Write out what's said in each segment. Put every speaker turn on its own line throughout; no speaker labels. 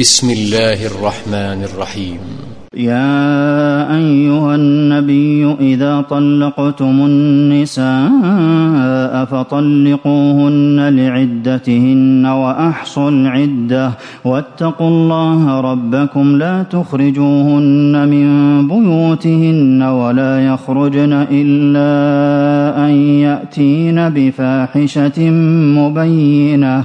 بسم الله الرحمن الرحيم
يا ايها النبي اذا طلقتم النساء فطلقوهن لعدتهن واحصوا العده واتقوا الله ربكم لا تخرجوهن من بيوتهن ولا يخرجن الا ان ياتين بفاحشه مبينه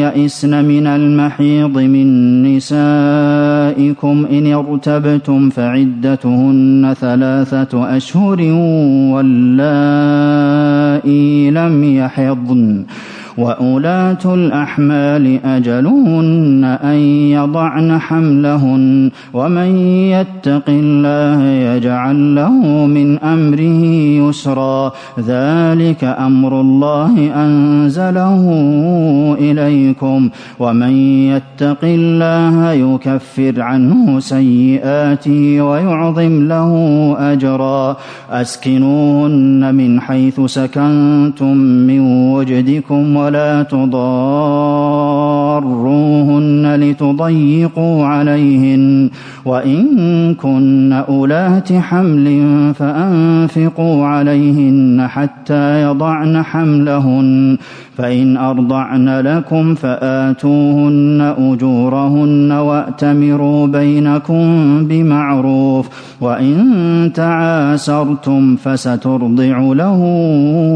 يئسن من المحيض من نسائكم إن ارتبتم فعدتهن ثلاثة أشهر واللائي وإسرائيل لم يحضن وأولاة الأحمال أجلهن أن يضعن حملهن ومن يتق الله يجعل له من أمره يسرا ذلك أمر الله أنزله إليكم ومن يتق الله يكفر عنه سيئاته ويعظم له أجرا أسكنوهن من حيث سكن أنتم من وجدكم ولا تضاروهن لتضيقوا عليهن وإن كن أولات حمل فأنفقوا عليهن حتى يضعن حملهن فإن أرضعن لكم فآتوهن أجورهن وأتمروا بينكم بمعروف وإن تعاسرتم فسترضع له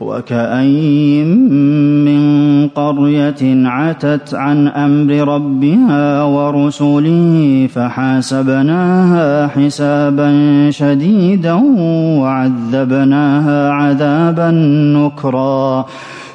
وكاين من قريه عتت عن امر ربها ورسله فحاسبناها حسابا شديدا وعذبناها عذابا نكرا